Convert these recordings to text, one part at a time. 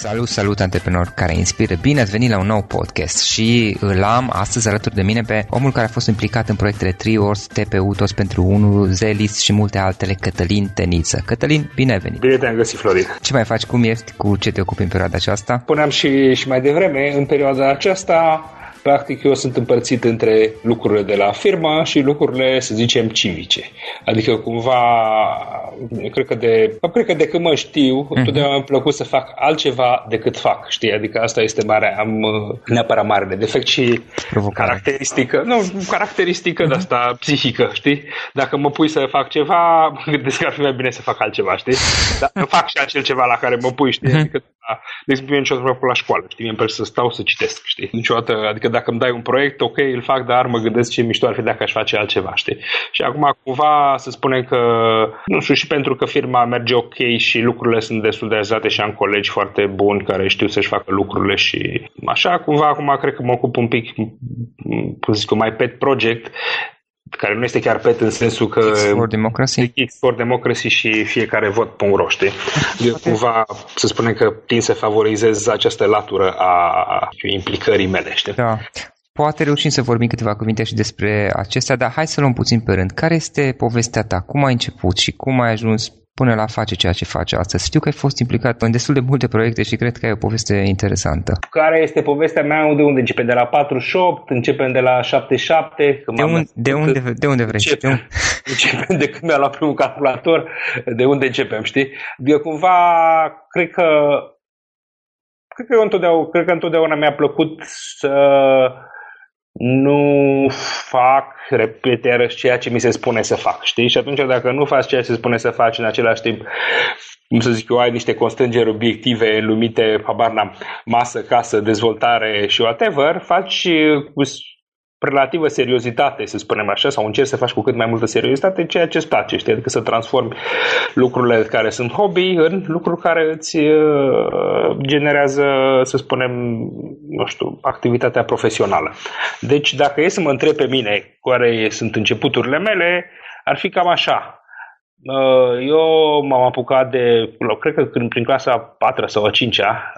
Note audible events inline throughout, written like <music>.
Salut, salut antreprenori care inspiră. Bine ați venit la un nou podcast și îl am astăzi alături de mine pe omul care a fost implicat în proiectele Triors, TPU, Toți pentru 1, Zelis și multe altele, Cătălin Teniță. Cătălin, bine ai venit! Bine te-am găsit, Florin! Ce mai faci? Cum ești? Cu ce te ocupi în perioada aceasta? Puneam și, și mai devreme, în perioada aceasta practic eu sunt împărțit între lucrurile de la firmă și lucrurile, să zicem, civice. Adică cumva, cred că de, cred că de când mă știu, uh-huh. întotdeauna mi-a plăcut să fac altceva decât fac, știi? Adică asta este mare, am uh, neapărat mare defect și Provocare. caracteristică, nu, caracteristică uh-huh. de asta psihică, știi? Dacă mă pui să fac ceva, <laughs> gândesc că ar fi mai bine să fac altceva, știi? Dar fac și acel ceva la care mă pui, știi? Uh-huh. Adică, da, de exemplu, eu niciodată la școală, știi? Mi-e să stau să citesc, știi? Niciodată, adică dacă îmi dai un proiect, ok, îl fac, dar mă gândesc ce mișto ar fi dacă aș face altceva, știi? Și acum, cumva, să spunem că, nu știu, și pentru că firma merge ok și lucrurile sunt destul de azate și am colegi foarte buni care știu să-și facă lucrurile și așa, cumva, acum cred că mă ocup un pic, cum zic mai pet project, care nu este chiar pet în sensul că X for Democracy, X for Democracy și fiecare vot pe un roște. De cumva să spunem că tind să favorizez această latură a implicării mele. Știi? Da. Poate reușim să vorbim câteva cuvinte și despre acestea, dar hai să luăm puțin pe rând. Care este povestea ta? Cum ai început și cum ai ajuns până la face ceea ce face astăzi. Știu că ai fost implicat în destul de multe proiecte și cred că ai o poveste interesantă. Care este povestea mea? De unde începem? De la 48? Începem de la 77? De, un, de, unde, de unde vrei? Începem, de, <laughs> începem de când mi-a luat primul calculator. De unde începem, știi? Eu cumva, cred că cred că, eu întotdeauna, cred că întotdeauna mi-a plăcut să nu fac, repet iarăși, ceea ce mi se spune să fac, știi? Și atunci dacă nu faci ceea ce se spune să faci în același timp, cum să zic eu, ai niște constrângeri obiective lumite, habar n-am, masă, casă, dezvoltare și whatever, faci cu relativă seriozitate, să spunem așa, sau încerci să faci cu cât mai multă seriozitate ceea ce îți place, știi? Adică să transformi lucrurile care sunt hobby în lucruri care îți uh, generează, să spunem, nu știu, activitatea profesională. Deci, dacă e să mă întreb pe mine care sunt începuturile mele, ar fi cam așa. Uh, eu m-am apucat de, cred că prin clasa 4 sau a 5-a,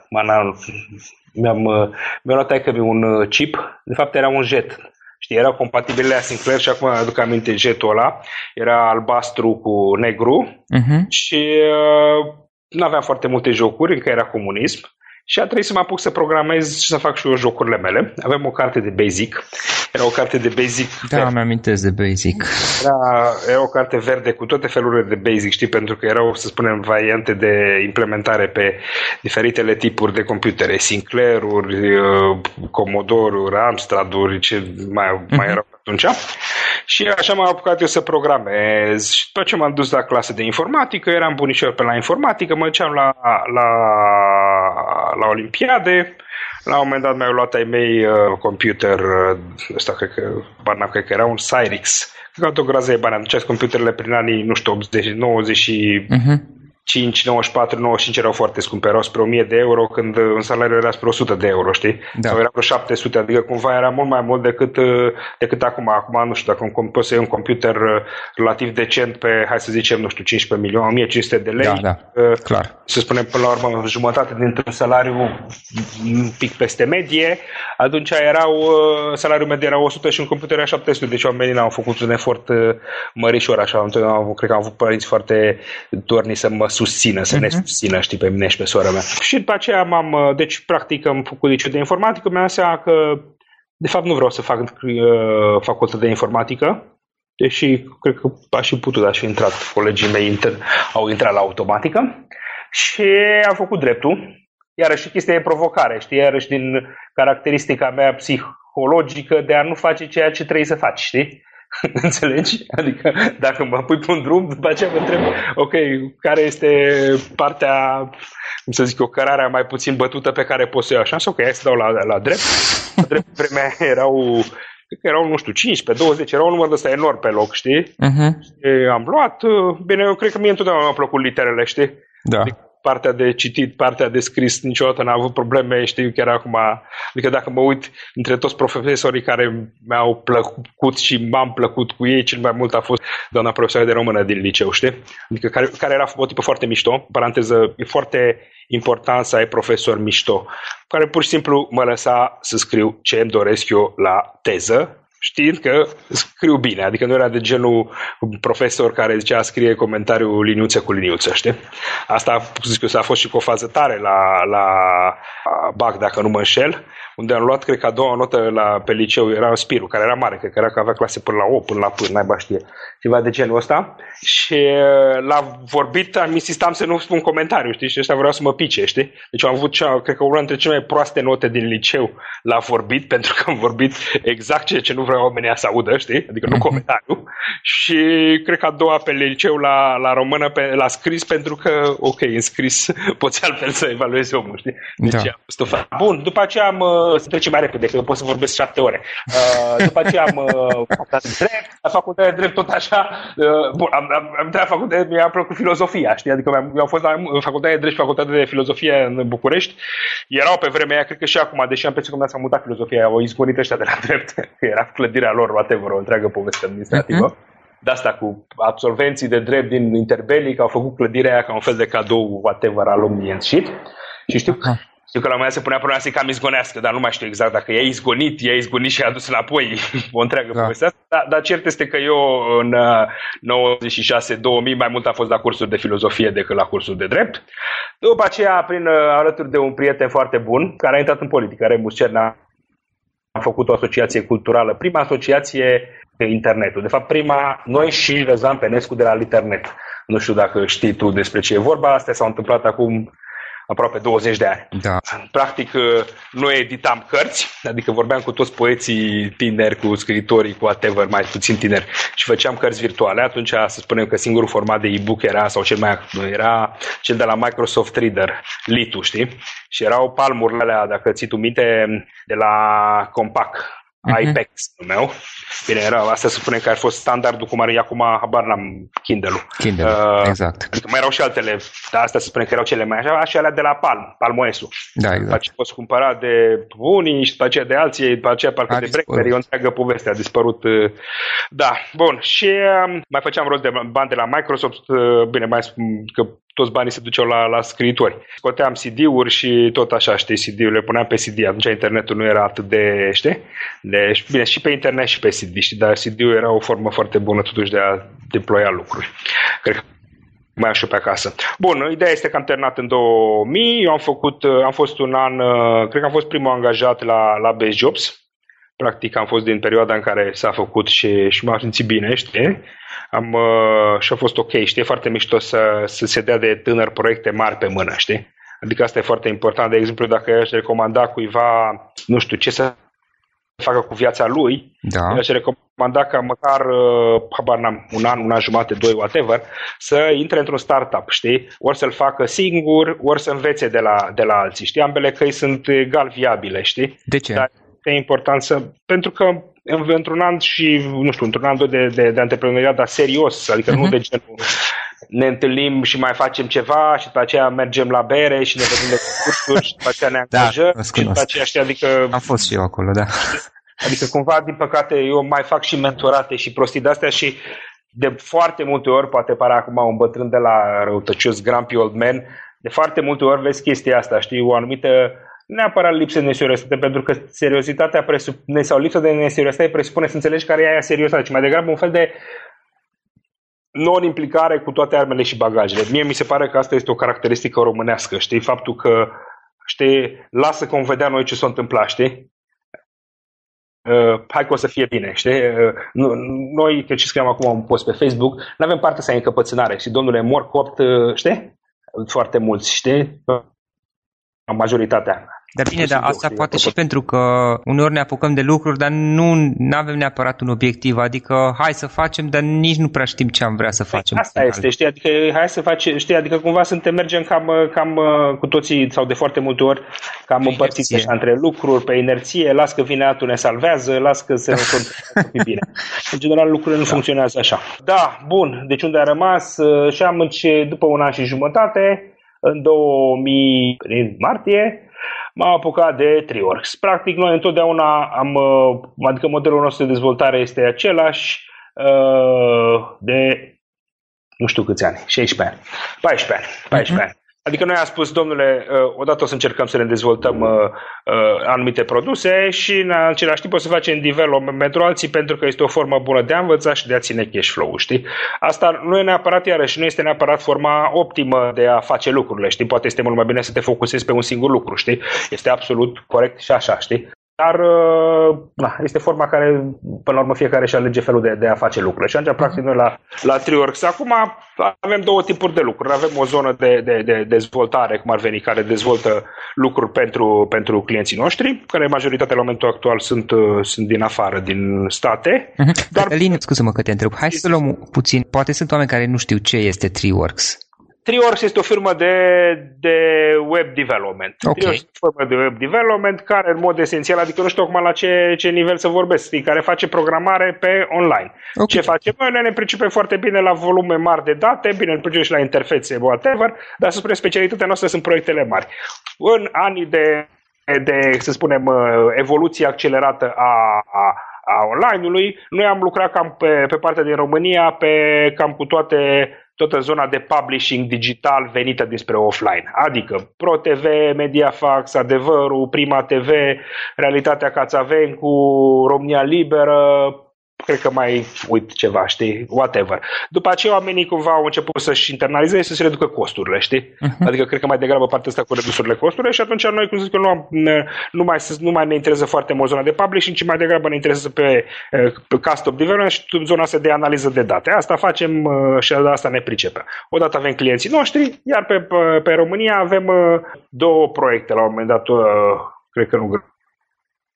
mi-am, uh, mi-am luat aici un uh, chip, de fapt era un jet. Știi, erau compatibile la Sinclair și acum aduc aminte jetul ăla. Era albastru cu negru uh-huh. și uh, nu aveam foarte multe jocuri, încă era comunism și a trebuit să mă apuc să programez și să fac și eu jocurile mele. Avem o carte de Basic. Era o carte de Basic. Da, verde. mi-amintesc de Basic. Era, era o carte verde cu toate felurile de Basic, știi, pentru că erau, să spunem, variante de implementare pe diferitele tipuri de computere, Sinclair-uri, uh, Commodore-uri, Amstrad-uri, ce mai, uh-huh. mai erau atunci. Și așa m-am apucat eu să programez. Și după ce m-am dus la clasă de informatică, eram bunișor pe la informatică, mă duceam la, la, la olimpiade. La un moment dat mi-au luat ai mei uh, computer, uh, ăsta cred că, barna, cred că era un Cyrix. Cred că o grază de bani. Aduceați computerele prin anii, nu știu, 80, 90 și... Uh-huh 5, 94, 95 erau foarte scumpe, erau spre 1000 de euro când uh, un salariu era spre 100 de euro, știi? Da. Sau era vreo 700, adică cumva era mult mai mult decât, uh, decât acum. Acum, nu știu, dacă poți să iei un computer uh, relativ decent pe, hai să zicem, nu știu, 15 milioane, 1500 de lei. Da, da, clar. Să spunem, până la urmă, jumătate dintr-un salariu un pic peste medie, atunci erau, salariul mediu era 100 și un computer era 700, deci oamenii n-au făcut un efort mărișor, așa, întotdeauna cred că am avut părinți foarte dorni să mă susțină, să uh-huh. ne mhm. susțină, știi, pe mine și pe sora mea. Și după aceea m-am, uh, deci practic am făcut liceu de informatică, mi-am seama că de fapt nu vreau să fac uh, facultate de informatică, deși cred că aș fi putut, aș fi intrat, colegii mei inter, au intrat la automatică și am făcut dreptul. Iarăși chestia e provocare, știi, iarăși din caracteristica mea psihologică de a nu face ceea ce trebuie să faci, știi? <laughs> Înțelegi? Adică dacă mă pui pe un drum, după aceea mă întreb, ok, care este partea, cum să zic eu, cărarea mai puțin bătută pe care pot să iau așa? Ok, hai să dau la, la drept. La drept <laughs> vremea erau cred că erau, nu știu, 15, 20, era un număr de ăsta enorm pe loc, știi? Uh-huh. Și am luat, bine, eu cred că mie întotdeauna mi-au plăcut literele, știi? Da. Adică partea de citit, partea de scris, niciodată n-am avut probleme, știu chiar acum, adică dacă mă uit între toți profesorii care mi-au plăcut și m-am plăcut cu ei, cel mai mult a fost doamna profesoară de română din liceu, știi? Adică care, care era o tipă foarte mișto, paranteză, e foarte important să ai profesor mișto, care pur și simplu mă lăsa să scriu ce îmi doresc eu la teză știind că scriu bine, adică nu era de genul profesor care zicea scrie comentariul liniuță cu liniuță, știi? Asta, zic eu, a fost și cu o fază tare la, la BAC, dacă nu mă înșel, unde am luat, cred că a doua notă la, pe liceu era Spiru, care era mare, cred că era că avea clase până la 8, până la până, naiba știe, ceva de genul ăsta. Și uh, l-a vorbit, am insistam să nu spun comentariu, știi, și ăsta vreau să mă pice, știi? Deci am avut, cea, cred că una dintre cele mai proaste note din liceu l-a vorbit, <laughs> pentru că am vorbit exact ceea ce nu vreau oamenii să audă, știi? Adică nu mhm. comentariu. și cred că a doua pe liceu la, la română pe, la scris, pentru că, ok, în scris <laughs> poți altfel să evaluezi omul, știi? Deci da. am fost o Bun, după aceea am să trecem mai repede, că eu pot să vorbesc șapte ore. Uh, după aceea am uh, facultate de drept, la facultate de drept tot așa, uh, bun, am, am, am intrat la facultate, mi-a plăcut filozofia, știi, adică mi-am, fost la facultate de drept și facultate de filozofie în București, erau pe vremea aia, cred că și acum, deși am pensat că mi-a mutat filozofia, au izgonit ăștia de la <laughs> drept, că era clădirea lor, whatever, o întreagă poveste administrativă. Uh-huh de asta cu absolvenții de drept din interbelic au făcut clădirea aia ca un fel de cadou whatever al lumii în shit. Și știu, uh-huh. Știu că la un moment se punea problema să cam izgonească, dar nu mai știu exact dacă e izgonit, e izgonit și a adus înapoi <laughs> o întreagă da. poveste Dar, dar cert este că eu în 96-2000 uh, mai mult am fost la cursuri de filozofie decât la cursuri de drept. După aceea, prin uh, alături de un prieten foarte bun, care a intrat în politică, Remus Cerna, am făcut o asociație culturală, prima asociație pe internetul. De fapt, prima, noi și Răzvan Penescu de la Internet. Nu știu dacă știi tu despre ce e vorba, astea s-au întâmplat acum aproape 20 de ani. Da. Practic, uh, nu editam cărți, adică vorbeam cu toți poeții tineri, cu scriitorii, cu whatever, mai puțin tineri, și făceam cărți virtuale. Atunci, să spunem că singurul format de e-book era, sau cel mai era cel de la Microsoft Reader, Litu, știi? Și erau palmurile alea, dacă ții tu minte, de la Compaq, uh-huh. iPax meu. Bine, era, asta se spune că ar fost standardul cum are acum, habar n-am Kindle-ul. Kindle, uh, exact. Adică mai erau și altele, dar asta se spune că erau cele mai așa, și alea de la Palm, Palmoesul. Da, exact. După poți cumpăra de unii și după aceea de alții, după aceea parcă a de Blackberry, o întreagă poveste, a dispărut. Uh, da, bun. Și uh, mai făceam rost de bani de la Microsoft, uh, bine, mai spun că toți banii se duceau la, la scriitori. Scoteam CD-uri și tot așa, știi, CD-urile puneam pe CD. Atunci internetul nu era atât de, știi? De, bine, și pe internet și pe CD, știi? Dar CD-ul era o formă foarte bună totuși de a deploya lucruri. Cred că mai am și pe acasă. Bun, ideea este că am terminat în 2000, eu am făcut, am fost un an, cred că am fost primul angajat la, la Base Jobs, practic am fost din perioada în care s-a făcut și, și m-am simțit bine, știi? Am, uh, și a fost ok, știi? foarte mișto să, să se dea de tânăr proiecte mari pe mână, știi? Adică asta e foarte important. De exemplu, dacă aș recomanda cuiva, nu știu, ce să facă cu viața lui, da. aș recomanda ca măcar, uh, habar n-am, un an, un an jumate, doi, whatever, să intre într-un startup, știi? Ori să-l facă singur, ori să învețe de la, de la alții, știi? Ambele căi sunt egal viabile, știi? De ce? Dar e important să... Pentru că într-un an și, nu știu, într-un an doi de, de, de antreprenoriat, dar serios, adică uh-huh. nu mhm. de genul ne întâlnim și mai facem ceva și după aceea mergem la bere și ne vedem de cursuri și după aceea ne da, angajăm da, și după aceea, știi, adică... Am fost și eu acolo, da. Adică cumva, din păcate, eu mai fac și mentorate și prostii de-astea și de foarte multe ori, poate pare acum un bătrân de la răutăcios, grumpy old man, de foarte multe ori vezi chestia asta, știi, o anumită neapărat lipsă de neseriozitate, pentru că seriozitatea presupune, sau lipsa de neseriozitate presupune să înțelegi care e aia seriozitate, ci mai degrabă un fel de non-implicare cu toate armele și bagajele. Mie mi se pare că asta este o caracteristică românească, știi? Faptul că, știi, lasă că vom vedea noi ce s-a întâmplat, știi? Uh, hai că o să fie bine, știi? Uh, noi, că ce scriam acum un post pe Facebook, nu avem parte să ai încăpățânare și domnule, mor copt, uh, știi? Foarte mulți, știi? Majoritatea. Dar bine, dar asta poate și pentru că uneori ne apucăm de lucruri, dar nu avem neapărat un obiectiv, adică hai să facem, dar nici nu prea știm ce am vrea să facem. Asta este, știi, adică hai să facem, știi, adică cumva suntem, mergem cam, cam cu toții, sau de foarte multe ori, cam împărțiți așa între lucruri, pe inerție, las că vine altul ne salvează, las că se <laughs> fi bine. În general lucrurile nu da. funcționează așa. Da, bun, deci unde a rămas și am după un an și jumătate, în 2000, în martie, m-am apucat de Triworks. Practic, noi întotdeauna am, adică modelul nostru de dezvoltare este același de nu știu câți ani, 16 ani, 14 ani, 14 uh-huh. ani. Adică noi am spus, domnule, uh, odată o să încercăm să ne dezvoltăm uh, uh, anumite produse și în același timp o să facem development pentru alții pentru că este o formă bună de a învăța și de a ține cash flow, știi? Asta nu e neapărat, iarăși, nu este neapărat forma optimă de a face lucrurile, știi? Poate este mult mai bine să te focusezi pe un singur lucru, știi? Este absolut corect și așa, știi? Dar uh, na, este forma care, până la urmă, fiecare și alege felul de, de a face lucrurile. Și atunci, practic, noi la, la Triworks acum avem două tipuri de lucruri. Avem o zonă de, de, de dezvoltare, cum ar veni, care dezvoltă lucruri pentru, pentru clienții noștri, care majoritatea la momentul actual sunt, uh, sunt din afară, din state. Uh-huh. Dar... Cătălin, scuză-mă că te întreb. Hai să luăm puțin. Poate sunt oameni care nu știu ce este Triworks. Triworks este o firmă de, de web development. Okay. Triworks este o firmă de web development care, în mod esențial, adică nu știu acum la ce, ce nivel să vorbesc, știi, care face programare pe online. Okay. Ce facem noi? Ne pricepem foarte bine la volume mari de date, bine, ne pricepem și la interfețe, whatever, dar, să spunem, specialitatea noastră sunt proiectele mari. În anii de, de să spunem, evoluție accelerată a, a a online-ului. Noi am lucrat cam pe, pe partea din România, pe cam cu toate toată zona de publishing digital venită despre offline. Adică ProTV, Mediafax, Adevărul, Prima TV, Realitatea Cațavencu, România Liberă, cred că mai uit ceva, știi, whatever. După aceea oamenii cumva au început să-și internalizeze să se reducă costurile, știi? Uh-huh. Adică cred că mai degrabă partea asta cu redusurile costurilor și atunci noi, cum zic, nu, am, nu, mai, nu mai ne interesează foarte mult zona de publishing, ci mai degrabă ne interesează pe, pe custom development și zona asta de analiză de date. Asta facem și asta ne pricepem. Odată avem clienții noștri, iar pe, pe, pe România avem două proiecte la un moment dat, cred că nu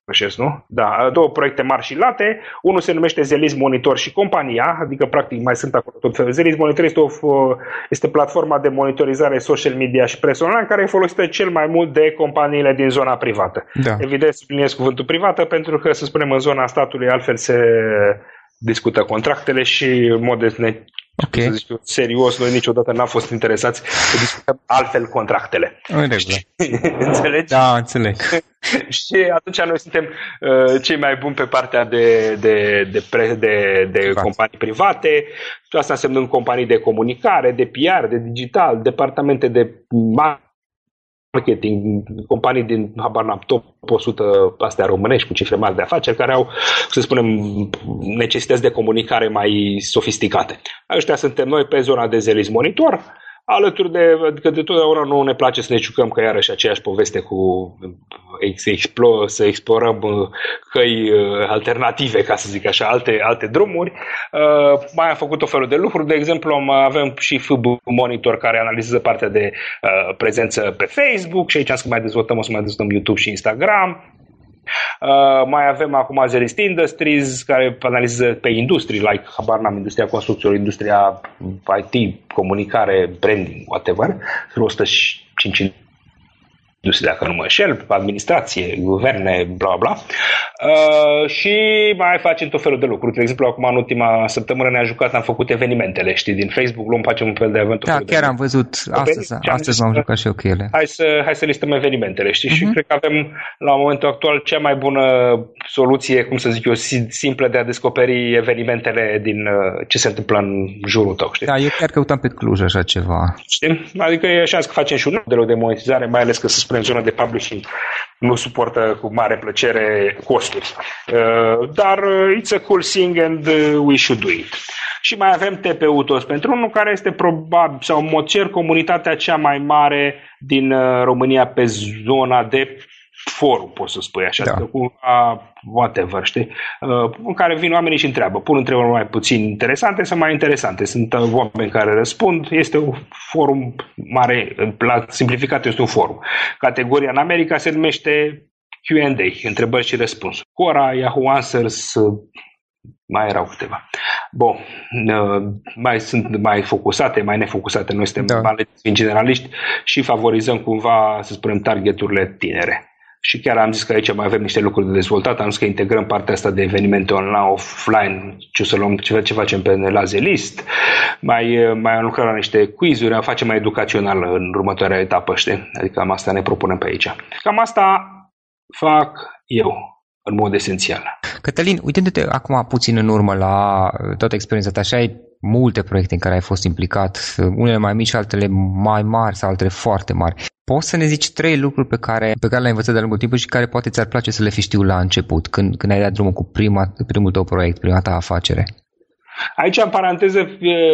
greșesc, nu? Da, două proiecte mari și late. Unul se numește Zelis Monitor și compania, adică practic mai sunt acolo tot felul. Zelis Monitor este, o, este platforma de monitorizare social media și presă online care e folosită cel mai mult de companiile din zona privată. Da. Evident, subliniez cuvântul privată pentru că, să spunem, în zona statului altfel se discută contractele și în mod de Okay. Să zic eu, serios, noi niciodată n-am fost interesați să discutăm altfel contractele. În <laughs> Înțelegi? Da, înțeleg. <laughs> și atunci noi suntem uh, cei mai buni pe partea de, de, de, pre, de, de companii private. Asta înseamnă companii de comunicare, de PR, de digital, departamente de marketing, companii din, habar n top 100 astea românești cu cifre mari de afaceri care au, să spunem, necesități de comunicare mai sofisticate. Ăștia suntem noi pe zona de Zelis Monitor, alături de, adică de totdeauna nu ne place să ne jucăm că iarăși aceeași poveste cu să, explore, să explorăm uh, căi uh, alternative, ca să zic așa, alte, alte drumuri. Uh, mai am făcut o felul de lucruri, de exemplu avem și FB Monitor care analizează partea de uh, prezență pe Facebook și aici am să mai dezvoltăm, o să mai dezvoltăm YouTube și Instagram. Uh, mai avem acum Zerist Industries, care analizează pe industrie, like, habar n-am, industria construcțiilor, industria IT, comunicare, branding, whatever. 105 industrie, dacă nu mă înșel, administrație, guverne, bla bla. Uh, și mai facem tot felul de lucruri. De exemplu, acum în ultima săptămână ne-a jucat, am făcut evenimentele, știi, din Facebook, luăm, facem un fel de event. Da, chiar de am văzut astăzi, astăzi m-am jucat și eu cu ele. Hai să, hai să listăm evenimentele, știi, uh-huh. și mhm. cred că avem la momentul actual cea mai bună soluție, cum să zic eu, simplă de a descoperi evenimentele din uh, ce se întâmplă în jurul tău, știi? Da, eu chiar căutam pe Cluj așa ceva. Știi? Adică e șans că facem și un model de monetizare, mai ales că să spunem zona de publishing nu suportă cu mare plăcere costuri. Uh, dar uh, it's a cool thing and uh, we should do it. Și mai avem TPU toți pentru unul care este probabil, sau în mod cer, comunitatea cea mai mare din România pe zona de forum, poți să spui așa, da. cu a, whatever, știi, uh, în care vin oamenii și întreabă, pun întrebări mai puțin interesante sau mai interesante. Sunt uh, oameni care răspund, este un forum mare, la simplificat este un forum. Categoria în America se numește Q&A, întrebări și răspunsuri. Quora, Yahoo Answers, uh, mai erau câteva. Bun, mai sunt mai focusate, mai nefocusate. Noi suntem da. generaliști și favorizăm cumva, să spunem, targeturile tinere și chiar am zis că aici mai avem niște lucruri de dezvoltat, am zis că integrăm partea asta de evenimente online, offline, ce o să luăm, ce, ce facem pe Lazelist, mai, mai am lucrat la niște quizuri, facem mai educațional în următoarea etapă, știi? Adică cam asta ne propunem pe aici. Cam asta fac eu în mod esențial. Cătălin, uitându-te acum puțin în urmă la uh, toată experiența ta și ai multe proiecte în care ai fost implicat, unele mai mici, altele mai mari sau altele foarte mari. Poți să ne zici trei lucruri pe care, pe care le-ai învățat de-a lungul timpului și care poate ți-ar place să le fi știu la început, când, când ai dat drumul cu prima, primul tău proiect, prima ta afacere? Aici, în paranteză,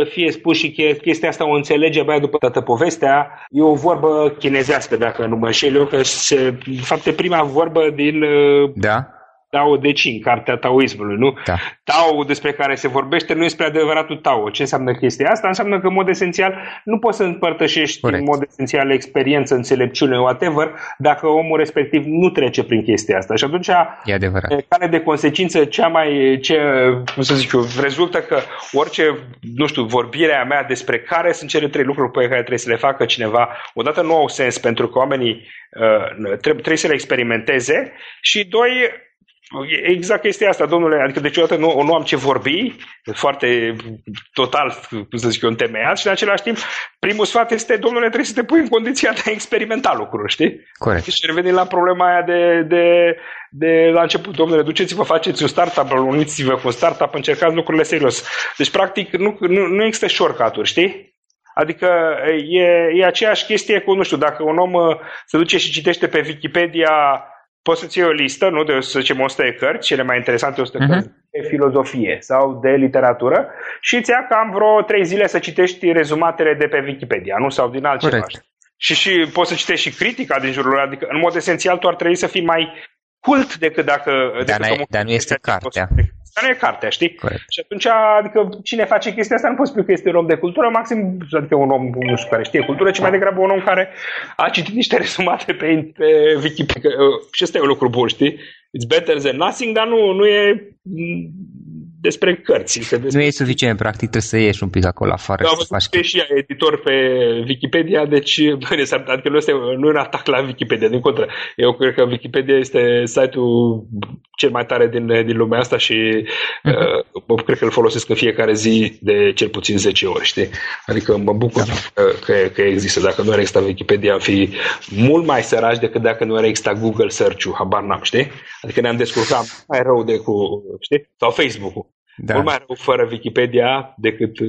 fie spus și chestia asta o înțelege abia după toată povestea. E o vorbă chinezească, dacă nu mă înșel eu, că se, de fapt e prima vorbă din da? Tao De Ching, cartea taoismului, nu? Da. Tao despre care se vorbește nu este adevăratul Tao. Ce înseamnă chestia asta? Înseamnă că, în mod esențial, nu poți să împărtășești Corect. în mod esențial experiență, înțelepciune, whatever, dacă omul respectiv nu trece prin chestia asta. Și atunci, e adevărat. care de consecință, cea mai, ce, cum să zic eu, rezultă că orice, nu știu, vorbirea mea despre care sunt cele trei lucruri pe care trebuie să le facă cineva, odată nu au sens pentru că oamenii uh, trebuie, trebuie să le experimenteze și doi, Exact este asta, domnule. Adică niciodată nu, nu am ce vorbi, foarte total, cum să zic eu, întemeiat și în același timp, primul sfat este, domnule, trebuie să te pui în condiția de a experimenta lucruri, știi? Corect. Și revenim la problema aia de, de, de la început, domnule, duceți-vă, faceți un startup, uniți-vă cu un startup, încercați lucrurile serios. Deci, practic, nu, nu, nu există shortcut știi? Adică e, e aceeași chestie cu, nu știu, dacă un om uh, se duce și citește pe Wikipedia poți să-ți iei o listă, nu, de, să zicem, 100 de cărți, cele mai interesante 100 de uh-huh. cărți de filozofie sau de literatură și îți ia cam vreo 3 zile să citești rezumatele de pe Wikipedia, nu? Sau din altceva. Corect. Și, și poți să citești și critica din jurul ăla, adică în mod esențial tu ar trebui să fii mai cult decât dacă... Dar, decât dar nu este cartea. Dar nu e cartea, știi? Corect. Și atunci, adică, cine face chestia asta nu poți spune că este un om de cultură, maxim, adică un om nu știu, care știe cultură, ci mai degrabă un om care a citit niște resumate pe, pe Wikipedia. Și ăsta e un lucru bun, știi? It's better than nothing, dar nu, nu e despre cărți. Despre... Nu e suficient, practic trebuie să ieși un pic acolo afară. Da, să faci și editor pe Wikipedia, deci <laughs> bine, adică nu este nu e un atac la Wikipedia, din contră. Eu cred că Wikipedia este site-ul cel mai tare din, din lumea asta și uh-huh. uh, cred că îl folosesc în fiecare zi de cel puțin 10 ori, știi? Adică mă bucur da. că, că, că există. Dacă nu ar exista Wikipedia, ar fi mult mai săraci decât dacă nu ar exista Google Search-ul, habar n-am, știi? Adică ne-am descurcat mai rău de cu, știi? Sau Facebook-ul. Da. Mult mai rău fără Wikipedia decât uh,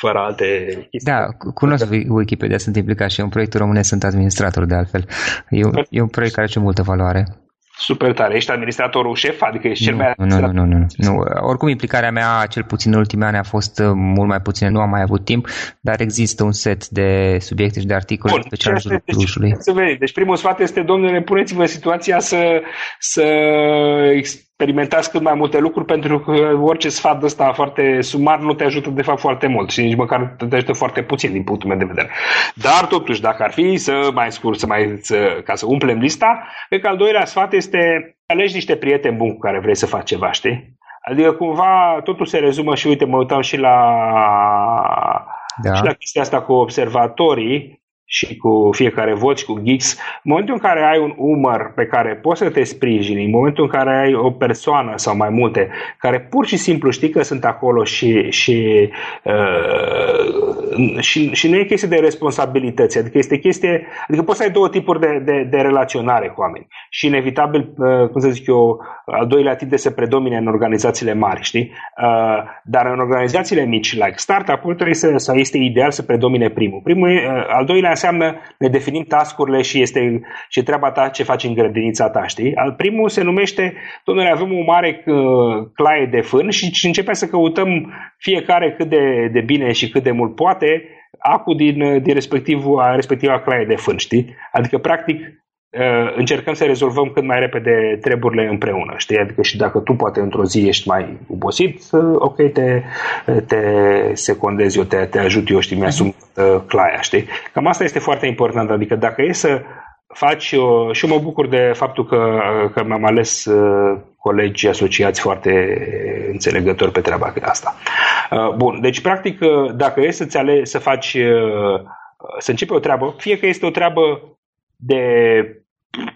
fără alte chestii. Da, cunosc Wikipedia, sunt implicat și în proiectul românesc sunt administrator de altfel. E, e un proiect care are multă valoare super tare. Ești administratorul șef, adică ești cel nu, mai nu, nu, nu, nu, nu. Oricum, implicarea mea, cel puțin în ultimii ani, a fost uh, mult mai puțină, nu am mai avut timp, dar există un set de subiecte și de articole Bun, special în jurul Clujului. Deci, deci primul sfat este, domnule, puneți-vă situația să, să experimentați cât mai multe lucruri pentru că orice sfat ăsta foarte sumar nu te ajută de fapt foarte mult și nici măcar te ajută foarte puțin din punctul meu de vedere. Dar totuși, dacă ar fi să mai scurt, să mai, să, ca să umplem lista, cred că al doilea sfat este alegi niște prieteni buni cu care vrei să faci ceva, știi? Adică cumva totul se rezumă și uite, mă uitam și la, da. și la chestia asta cu observatorii și cu fiecare vot și cu Geeks, în momentul în care ai un umăr pe care poți să te sprijini, în momentul în care ai o persoană sau mai multe, care pur și simplu știi că sunt acolo și, și, uh, și, și nu e chestie de responsabilități, adică este chestie, adică poți să ai două tipuri de, de, de relaționare cu oameni și inevitabil, uh, cum să zic eu, al doilea tip de să predomine în organizațiile mari, știi? Uh, dar în organizațiile mici, like startup-ul, trebuie să, sau este ideal să predomine primul. Primul, uh, al doilea înseamnă ne definim tascurile și este și treaba ta ce faci în grădinița ta, știi? Al primul se numește, domnule, avem o mare uh, claie de fân și începem să căutăm fiecare cât de, de bine și cât de mult poate acul din, din respectiva, respectiva claie de fân, știi? Adică, practic, Uh, încercăm să rezolvăm cât mai repede treburile împreună, știi? Adică și dacă tu poate într-o zi ești mai obosit, uh, ok, te, te secondezi eu, te, te ajut eu, știi, mi-asum uh, claia, știi? Cam asta este foarte important, adică dacă e să faci, uh, și eu mă bucur de faptul că, că mi-am ales uh, colegi asociați foarte înțelegători pe treaba asta. Uh, bun, deci practic dacă e să-ți ale, să faci, să începi o treabă, fie că este o treabă de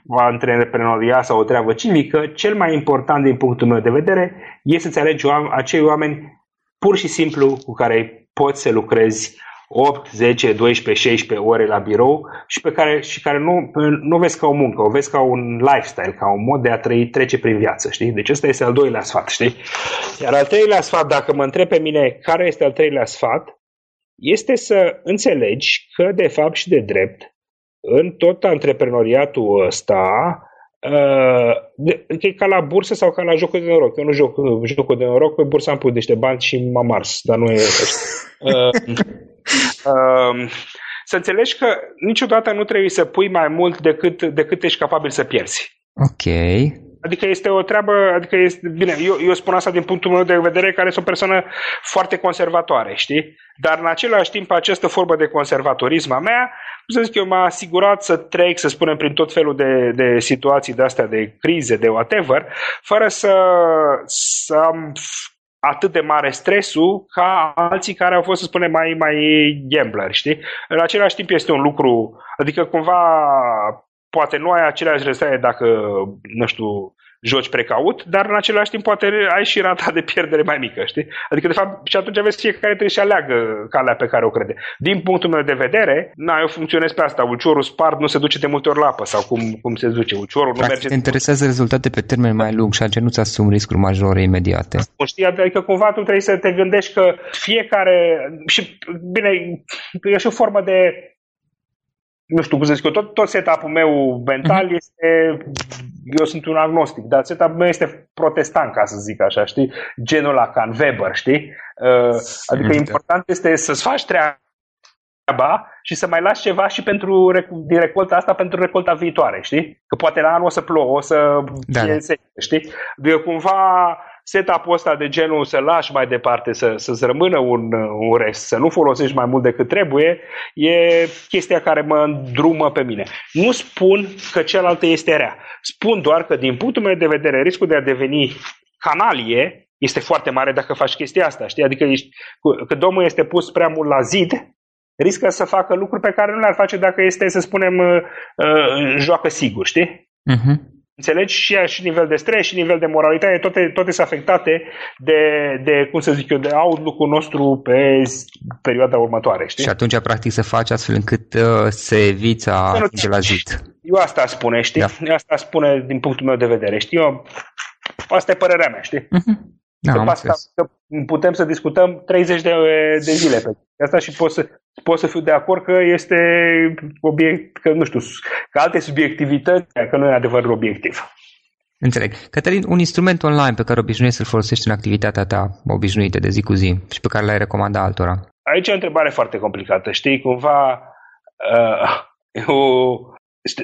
antreprenoria sau o treabă civică, cel mai important din punctul meu de vedere este să-ți alegi acei oameni pur și simplu cu care poți să lucrezi 8, 10, 12, 16 ore la birou și pe care, și care nu, nu vezi ca o muncă, o vezi ca un lifestyle, ca un mod de a trăi, trece prin viață, știi? Deci ăsta este al doilea sfat, știi? Iar al treilea sfat, dacă mă întreb pe mine care este al treilea sfat, este să înțelegi că, de fapt și de drept, în tot antreprenoriatul ăsta, Uh, e ca la bursă sau ca la jocul de noroc. Eu nu joc jocul de noroc, pe bursă am pus niște bani și m-am mars, dar nu e... Uh, <laughs> uh, să înțelegi că niciodată nu trebuie să pui mai mult decât, decât ești capabil să pierzi. Ok. Adică este o treabă, adică este, bine, eu, eu spun asta din punctul meu de vedere, care sunt o persoană foarte conservatoare, știi? Dar în același timp, această formă de conservatorism a mea, să zic eu, m-a asigurat să trec, să spunem, prin tot felul de, de situații de astea, de crize, de whatever, fără să, să am atât de mare stresul ca alții care au fost, să spunem, mai, mai gambler, știi? În același timp este un lucru, adică cumva poate nu ai aceleași rezultate dacă, nu știu, joci precaut, dar în același timp poate ai și rata de pierdere mai mică, știi? Adică, de fapt, și atunci aveți fiecare trebuie să aleagă calea pe care o crede. Din punctul meu de vedere, na, eu funcționez pe asta. Ulciorul spart nu se duce de multe ori la apă sau cum, cum se duce. Ulciorul nu merge... Te interesează rezultate pe termen mai lung și nu-ți asumi riscuri majore imediate. Știi, adică cumva tu trebuie să te gândești că fiecare... Și, bine, e și o formă de nu știu cum să zic eu, tot, tot setup-ul meu mental uh-huh. este, eu sunt un agnostic, dar setup-ul meu este protestant, ca să zic așa, știi? Genul la Can Weber, știi? Uh, adică uh-huh. important este să-ți faci treaba și să mai lași ceva și pentru din recolta asta pentru recolta viitoare, știi? Că poate la anul o să plouă, o să da. fie da. știi? De cumva setup-ul ăsta de genul să lași mai departe, să, să-ți rămână un, un rest, să nu folosești mai mult decât trebuie, e chestia care mă îndrumă pe mine. Nu spun că cealaltă este rea. Spun doar că, din punctul meu de vedere, riscul de a deveni canalie este foarte mare dacă faci chestia asta. Știi? Adică ești, că domnul este pus prea mult la zid, riscă să facă lucruri pe care nu le-ar face dacă este, să spunem, uh, uh, joacă sigur, știi? Uh-huh. Înțelegi? Și, și nivel de stres, și nivel de moralitate, toate, toate sunt afectate de, de, cum să zic eu, de outlook-ul nostru pe perioada următoare. Știi? Și atunci, practic, să faci astfel încât uh, să eviți a de la zid. Eu asta spune, știi? Da. Asta spune din punctul meu de vedere, știi? Eu, asta e părerea mea, știi? Uh-huh. Da, asta, putem să discutăm 30 de, de zile pe asta și pot să, pot să fiu de acord că este obiect, că nu știu, că alte subiectivități, că nu e adevăr obiectiv. Înțeleg. Cătălin, un instrument online pe care obișnuiești să-l folosești în activitatea ta obișnuită de zi cu zi și pe care l-ai recomanda altora? Aici e o întrebare foarte complicată. Știi, cumva, uh, <laughs> eu,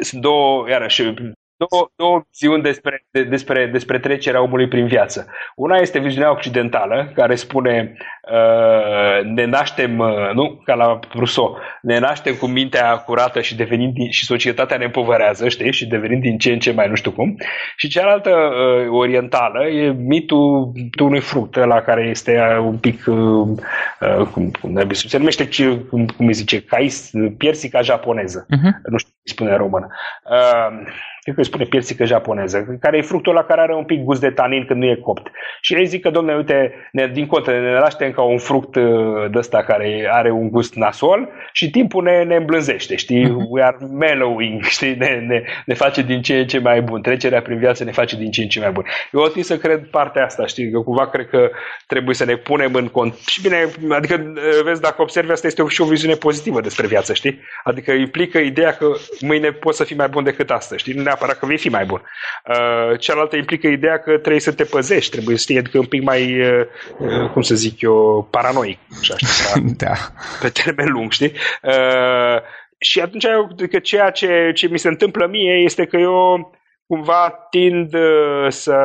sunt două, iarăși, două, două viziuni despre, de, despre, despre trecerea omului prin viață. Una este viziunea occidentală, care spune uh, ne naștem, uh, nu, ca la Rousseau, ne naștem cu mintea curată și devenind și societatea ne împovărează, știi, și devenind din ce în ce mai nu știu cum. Și cealaltă uh, orientală e mitul unui fruct, la care este un pic, uh, uh, cum, cum se numește, cum, cum îi zice, cais, piersica japoneză. Uh-huh. Nu știu cum spune în română. Uh, cred că îi spune piersică japoneză, care e fructul la care are un pic gust de tanin când nu e copt. Și ei zic că, domnule, uite, ne, din contră, ne naștem ca un fruct uh, de ăsta care are un gust nasol și timpul ne, ne îmblânzește, știi? Uh-huh. We are mellowing, <laughs> știi? Ne, ne, ne face din ce în ce mai bun. Trecerea prin viață ne face din ce în ce mai bun. Eu o să cred partea asta, știi? Că cumva cred că trebuie să ne punem în cont. Și bine, adică, uh, vezi, dacă observi, asta este și o viziune pozitivă despre viață, știi? Adică implică ideea că mâine poți să fii mai bun decât astăzi, știi? Nu neapărat că vei fi mai bun. Uh, cealaltă implică ideea că trebuie să te păzești, trebuie să fii adică un pic mai, uh, uh, cum să zic eu, paranoic. Așa, <laughs> da. Pe termen lung, știi? Uh, și atunci că ceea ce, ce mi se întâmplă mie este că eu cumva tind uh, să,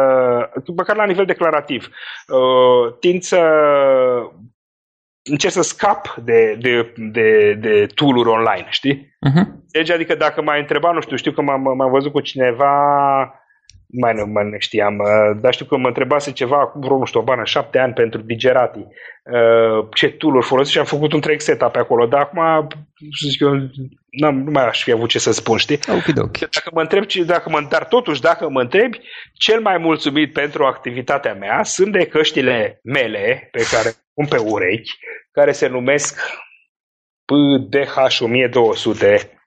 măcar la nivel declarativ, uh, tind să încerc să scap de, de, de, de tool-uri online, știi? Uh-huh. Deci, adică dacă m-ai întrebat, nu știu, știu că m-am, m-am văzut cu cineva mai nu, mai nu știam, uh, dar știu că mă întrebase ceva acum vreo, nu știu, o bană, șapte ani pentru Digerati. Uh, ce tool-uri folosesc și am făcut un trec setup pe acolo, dar acum, să zic eu, n-am, nu mai aș fi avut ce să spun, știi? Okay, Dacă mă întreb, dacă mă, dar totuși, dacă mă întrebi, cel mai mulțumit pentru activitatea mea sunt de căștile mele pe care pun pe urechi, care se numesc PDH 1200.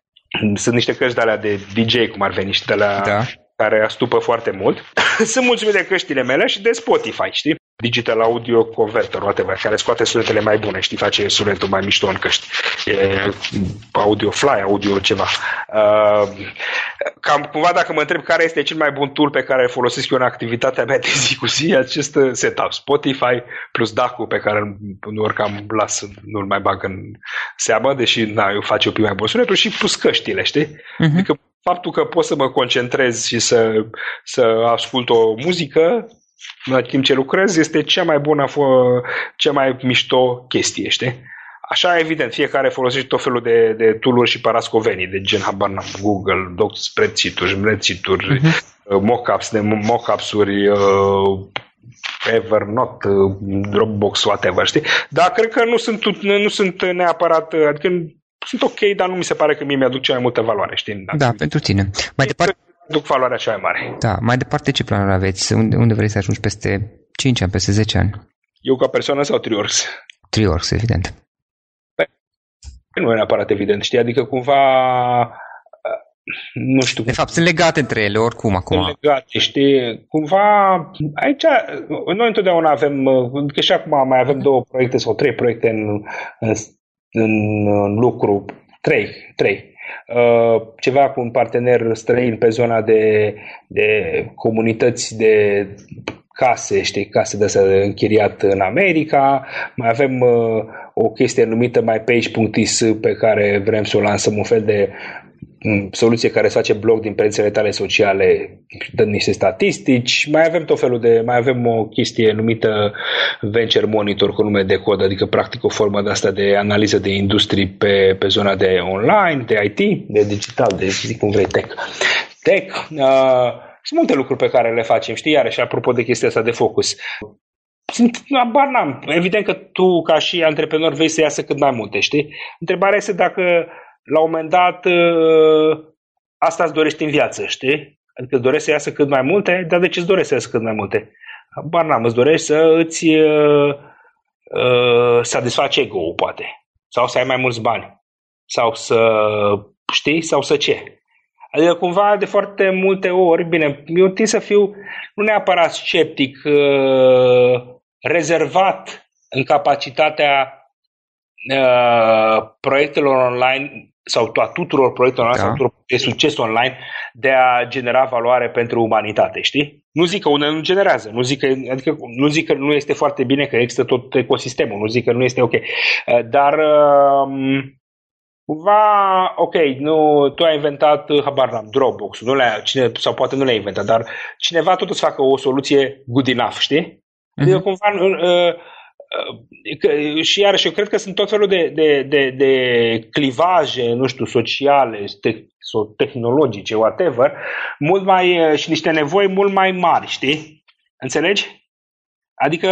Sunt niște căști de alea de DJ, cum ar veni, și de la da care astupă foarte mult. <coughs> Sunt mulțumit de căștile mele și de Spotify, știi? Digital Audio Converter, whatever, care scoate sunetele mai bune, știi, face sunetul mai mișto în căști. E Audio Fly, Audio ceva. Uh, cam cumva dacă mă întreb care este cel mai bun tool pe care îl folosesc eu în activitatea mea de zi cu zi, acest setup, Spotify plus DAC-ul pe care nu cam las, nu-l mai bag în seamă, deși na, eu face o pic mai bun sunetul și plus căștile, știi? Uh-huh. Adică faptul că pot să mă concentrez și să, să ascult o muzică în timp ce lucrez este cea mai bună, cea mai mișto chestie, știi? Așa, evident, fiecare folosește tot felul de, de tool și parascovenii, de gen, habar Google, Docs, spreadsheet-uri, spreadsheet-uri uh-huh. mockups de mockups-uri, uh, Evernote, uh, Dropbox, whatever, știi? Dar cred că nu sunt, nu sunt neapărat, adică sunt ok, dar nu mi se pare că mie mi-aduc cea mai multă valoare, știi? Da, pentru tine. Mai departe... Duc valoarea cea mai mare. Da, mai departe ce planuri aveți? Unde, unde vrei să ajungi peste 5 ani, peste 10 ani? Eu ca persoană sau Triorx? Triorx, evident. Păi, nu e neapărat evident, știi? Adică cumva nu știu. De fapt, sunt legate între ele, oricum, acum. Sunt legate, știi? Cumva, aici, noi întotdeauna avem, că și acum mai avem două proiecte sau trei proiecte în, în, în lucru, trei, trei. Uh, ceva cu un partener străin pe zona de, de comunități de case, știi, case de astea închiriat în America. Mai avem uh, o chestie numită mypage.is pe care vrem să o lansăm, un fel de soluție care să face blog din prețele tale sociale, dă niște statistici, mai avem tot felul de, mai avem o chestie numită Venture Monitor cu nume de cod, adică practic o formă de asta de analiză de industrie pe, pe zona de online, de IT, de digital, de zic cum vrei, tech. Tech, uh, sunt multe lucruri pe care le facem, știi, iarăși apropo de chestia asta de focus. Sunt, abar n-am. Evident că tu, ca și antreprenor, vei să iasă cât mai multe, știi? Întrebarea este dacă la un moment dat uh, asta îți dorești în viață, știi? Adică îți dorești să iasă cât mai multe, dar de ce îți dorești să iasă cât mai multe? Bar n-am, îți dorești să îți uh, uh, satisfaci ego poate. Sau să ai mai mulți bani. Sau să, știi, sau să ce. Adică cumva de foarte multe ori, bine, eu tind să fiu nu neapărat sceptic, uh, rezervat în capacitatea uh, proiectelor online sau a tuturor proiectelor online, da. sau de succes online, de a genera valoare pentru umanitate, știi? Nu zic că unele nu generează, nu zic că, adică, nu zic că nu este foarte bine că există tot ecosistemul, nu zic că nu este ok. Uh, dar um, cumva, ok, nu, tu ai inventat, uh, habar n-am, Dropbox, nu le cine, sau poate nu le-ai inventat, dar cineva tot să facă o soluție good enough, știi? Adică mm-hmm. cumva uh, Că, și iarăși eu cred că sunt tot felul de, de, de, de clivaje, nu știu, sociale te, sau tehnologice, whatever, mult mai, și niște nevoi mult mai mari, știi? Înțelegi? Adică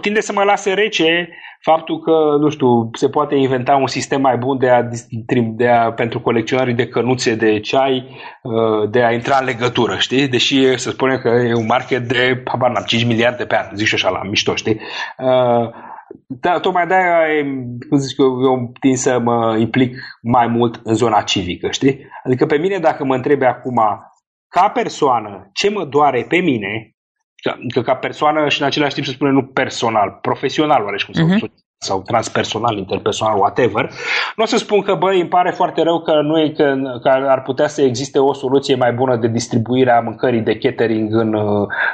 tinde să mă lase rece faptul că, nu știu, se poate inventa un sistem mai bun de a, de a, pentru colecționarii de cănuțe de ceai, uh, de a intra în legătură, știi? Deși să spunem că e un market de, habar n 5 miliarde pe an, zic și așa la mișto, știi? Uh, da, tocmai de-aia, cum zic eu, eu tind să mă implic mai mult în zona civică, știi? Adică pe mine, dacă mă întrebi acum, ca persoană, ce mă doare pe mine, că ca persoană și în același timp să spune nu personal, profesional oareși cum uh-huh. Sau, mhm. sau transpersonal, interpersonal, whatever. Nu o să spun că, băi, îmi pare foarte rău că nu e că, că ar putea să existe o soluție mai bună de distribuire a mâncării de catering în,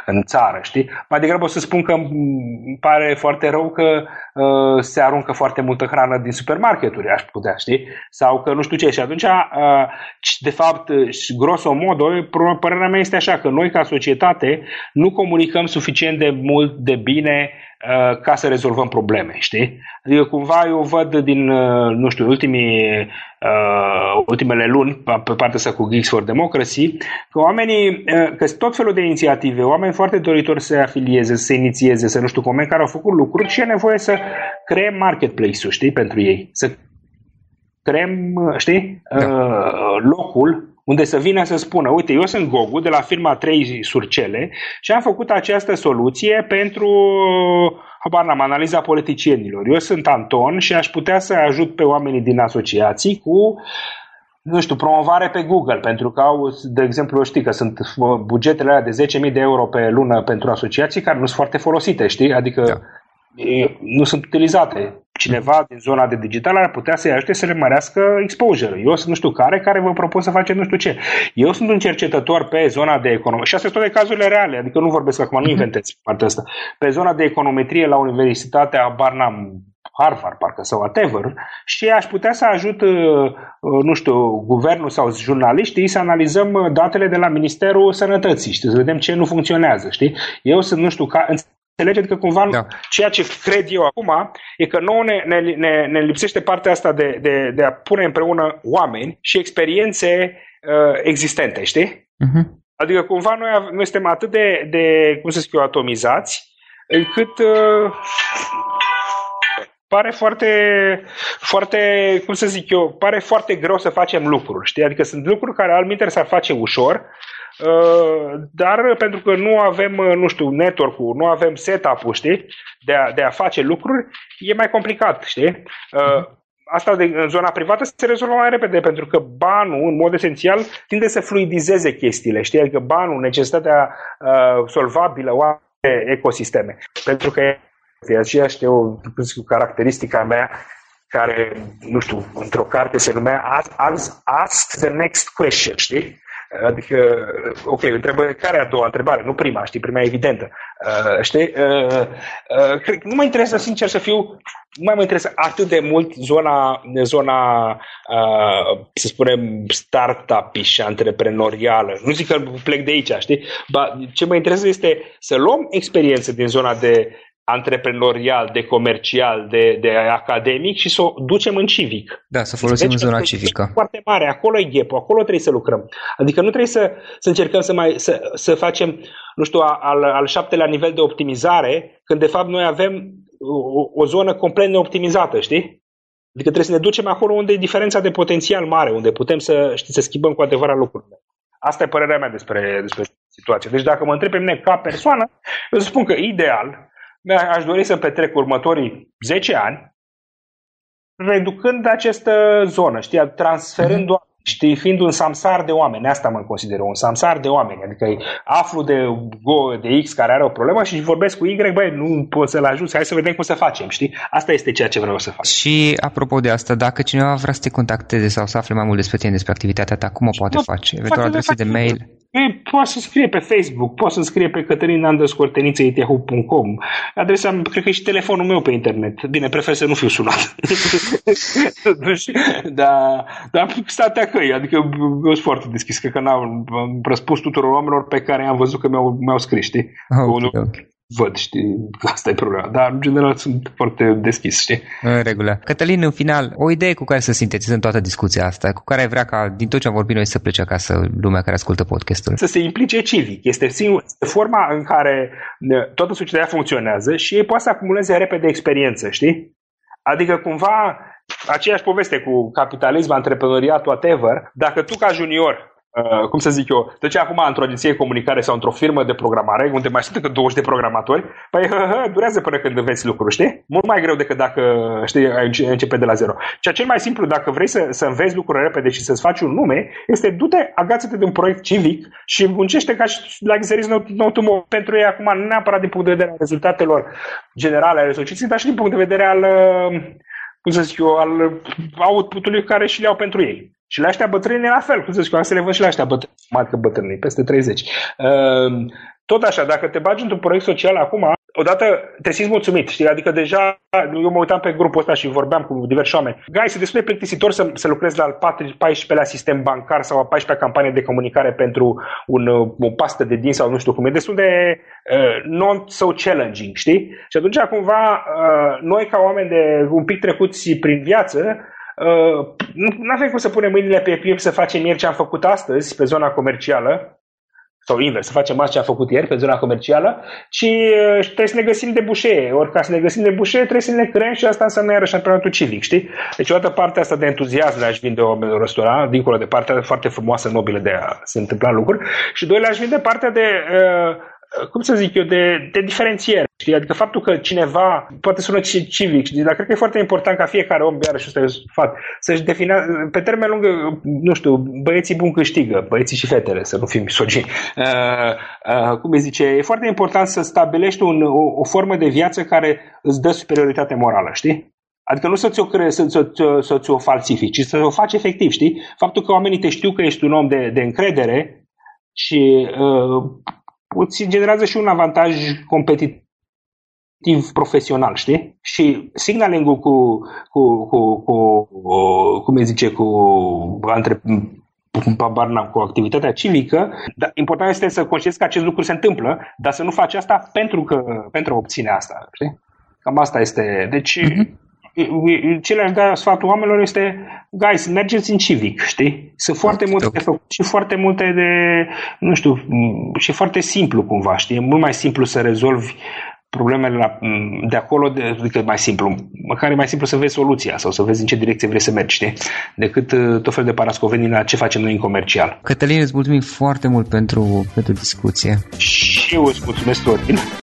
în țară, știi? Mai degrabă o să spun că îmi pare foarte rău că uh, se aruncă foarte multă hrană din supermarketuri, aș putea, știi? Sau că nu știu ce. Și atunci, uh, de fapt, grosomodo, părerea mea este așa, că noi ca societate nu comunicăm suficient de mult de bine uh, ca să rezolvăm probleme, știi? Adică cumva eu văd din, uh, nu știu, ultimii, uh, ultimele luni, pe partea asta cu Geeks for Democracy, că oamenii, uh, că tot felul de inițiative, oameni foarte doritori să se afilieze, să se inițieze, să nu știu, oameni care au făcut lucruri și e nevoie să creăm marketplace-ul, știi, pentru ei. Să creăm, știi, da. uh, locul unde să vină să spună, uite, eu sunt Gogu de la firma 3 Surcele și am făcut această soluție pentru habar n-am, analiza politicienilor. Eu sunt Anton și aș putea să ajut pe oamenii din asociații cu nu știu, promovare pe Google, pentru că au, de exemplu, știi că sunt bugetele alea de 10.000 de euro pe lună pentru asociații care nu sunt foarte folosite, știi? Adică da. nu sunt utilizate cineva din zona de digital ar putea să-i ajute să le mărească exposure. Eu sunt nu știu care, care vă propun să facem nu știu ce. Eu sunt un cercetător pe zona de economie și astea sunt toate cazurile reale, adică nu vorbesc acum, nu mhm. inventez partea asta. Pe zona de econometrie la Universitatea Barnum, Harvard, parcă, sau whatever, și aș putea să ajut, uh, uh, nu știu, guvernul sau jurnaliștii să analizăm uh, datele de la Ministerul Sănătății, știi, să vedem ce nu funcționează, știi? Eu sunt, nu știu, ca, înțelegeți că cumva da. ceea ce cred eu acum e că nouă ne, ne, ne, ne lipsește partea asta de, de, de a pune împreună oameni și experiențe uh, existente, știi? Uh-huh. Adică cumva noi, noi suntem atât de, de, cum să zic eu, atomizați, încât uh, pare foarte, foarte, cum să zic eu, pare foarte greu să facem lucruri, știi? Adică sunt lucruri care al s-ar face ușor, Uh, dar pentru că nu avem, uh, nu știu, network-ul, nu avem setup-ul, știi, de a, de a face lucruri, e mai complicat, știi? Uh, asta de, în zona privată se rezolvă mai repede, pentru că banul, în mod esențial, tinde să fluidizeze chestiile, știi? Adică banul, necesitatea uh, solvabilă oare ecosisteme. Pentru că e aceea știu, o caracteristica mea care, nu știu, într-o carte se numea Ask, ask, ask the next question, știi? Adică, ok, întrebă, care e a doua întrebare? Nu prima, știi, prima e evidentă. Uh, știi? Uh, uh, cred, nu mă interesează, sincer să fiu, nu mai mă interesează atât de mult zona, zona uh, să spunem, startup și antreprenorială. Nu zic că plec de aici, știi? Ba, ce mă interesează este să luăm experiență din zona de antreprenorial, de comercial, de, de academic și să o ducem în civic. Da, să folosim deci, în zona civică. Foarte mare, acolo e gap acolo trebuie să lucrăm. Adică nu trebuie să, să încercăm să, mai, să, să facem, nu știu, al, al șaptelea nivel de optimizare, când de fapt noi avem o, o zonă complet neoptimizată, știi? Adică trebuie să ne ducem acolo unde e diferența de potențial mare, unde putem să, știi, să schimbăm cu adevărat lucrurile. Asta e părerea mea despre, despre situație. Deci dacă mă întreb pe mine ca persoană, eu spun că ideal, aș dori să petrec următorii 10 ani reducând această zonă, știi, transferând mm-hmm. Știi, fiind un samsar de oameni, asta mă consider, un samsar de oameni, adică aflu de Go, de X care are o problemă și vorbesc cu Y, băi, nu pot să-l ajut, hai să vedem cum să facem, știi? Asta este ceea ce vreau să fac. Și apropo de asta, dacă cineva vrea să te contacteze sau să afle mai mult despre tine, despre activitatea ta, cum o poate no, face? Eventual adrese de mail? E, poate să scrie pe Facebook, poate să scrie pe Cătălin underscore.yahoo.com Adresa, cred că e și telefonul meu pe internet. Bine, prefer să nu fiu sunat. <laughs> dar, dar statea căi, adică eu sunt foarte deschis. Cred că n-am răspuns tuturor oamenilor pe care am văzut că mi-au, mi-au scris, știi? Okay, okay văd, știi, asta e problema. Dar, în general, sunt foarte deschis, știi? În regulă. Cătălin, în final, o idee cu care să sintetizăm toată discuția asta, cu care ai vrea ca, din tot ce am vorbit noi, să plece acasă lumea care ascultă podcastul? Să se implice civic. Este, singur, este forma în care toată societatea funcționează și ei poate să acumuleze repede experiență, știi? Adică, cumva, aceeași poveste cu capitalism, antreprenoriat, whatever, dacă tu ca junior Uh, cum să zic eu, deci acum într-o agenție de comunicare sau într-o firmă de programare, unde mai sunt încă 20 de programatori, păi hă, hă, durează până când înveți lucruri, știi? Mult mai greu decât dacă știi, începe de la zero. Ceea cel mai simplu, dacă vrei să, să înveți lucruri repede și să-ți faci un nume, este du-te, agață-te de un proiect civic și muncește ca și like there is no, no tomorrow. Pentru ei acum, nu neapărat din punct de vedere al rezultatelor generale ale societății, dar și din punct de vedere al, uh, cum să zic eu, al output-ului care și le au pentru ei. Și la ăștia bătrâni e la fel, cum să zic, să le văd și la ăștia bătrâni, mai că bătrâni, peste 30. Ehm, tot așa, dacă te bagi într-un proiect social acum, odată te simți mulțumit, știi? Adică deja eu mă uitam pe grupul ăsta și vorbeam cu diversi oameni. Gai, este destul de plictisitor să, să lucrezi la al 14-lea sistem bancar sau a 14-lea campanie de comunicare pentru un, o pastă de din sau nu știu cum. E destul de uh, non-so challenging, știi? Și atunci cumva uh, noi ca oameni de un pic trecuți prin viață Uh, nu avem cum să punem mâinile pe piept să facem ieri ce am făcut astăzi pe zona comercială, sau invers, să facem asta ce am făcut ieri pe zona comercială, ci uh, trebuie să ne găsim de bușee. Ori ca să ne găsim de bușee, trebuie să ne creăm și asta înseamnă iarăși antrenatul civic, știi? Deci odată partea asta de entuziasm de a-și vinde o restaurant, dincolo de partea foarte frumoasă, nobilă de a se întâmpla lucruri, și doi, le-aș vinde partea de uh, cum să zic eu, de, de diferențiere. Știi? Adică faptul că cineva poate sună civic, știi? dar cred că e foarte important ca fiecare om, iarăși ăsta e fapt, să-și define, pe termen lung, nu știu, băieții buni câștigă, băieții și fetele, să nu fim misogini. Uh, uh, cum îi zice, e foarte important să stabilești un, o, o formă de viață care îți dă superioritate morală, știi? Adică nu să ți-o, cre- să, să, să, să ți-o falsifici, ci să o faci efectiv, știi? Faptul că oamenii te știu că ești un om de, de încredere și uh, îți generează și un avantaj competitiv profesional, știi? Și signaling-ul cu, cu, cu, cu, cum îi zice, cu între cu activitatea civică, dar important este să conștienți că acest lucru se întâmplă, dar să nu faci asta pentru că pentru a obține asta, știi? Cam asta este. Deci, uh-huh ce le-aș da sfatul oamenilor este, guys, mergeți în civic, știi? Sunt foarte multe de făcut și foarte multe de, nu știu, și foarte simplu cumva, știi? E mult mai simplu să rezolvi problemele la, de acolo de, decât mai simplu. Măcar e mai simplu să vezi soluția sau să vezi în ce direcție vrei să mergi, știi? Decât uh, tot fel de parascoveni la ce facem noi în comercial. Cătălin, îți mulțumim foarte mult pentru, pentru discuție. Și eu îți mulțumesc, Florin.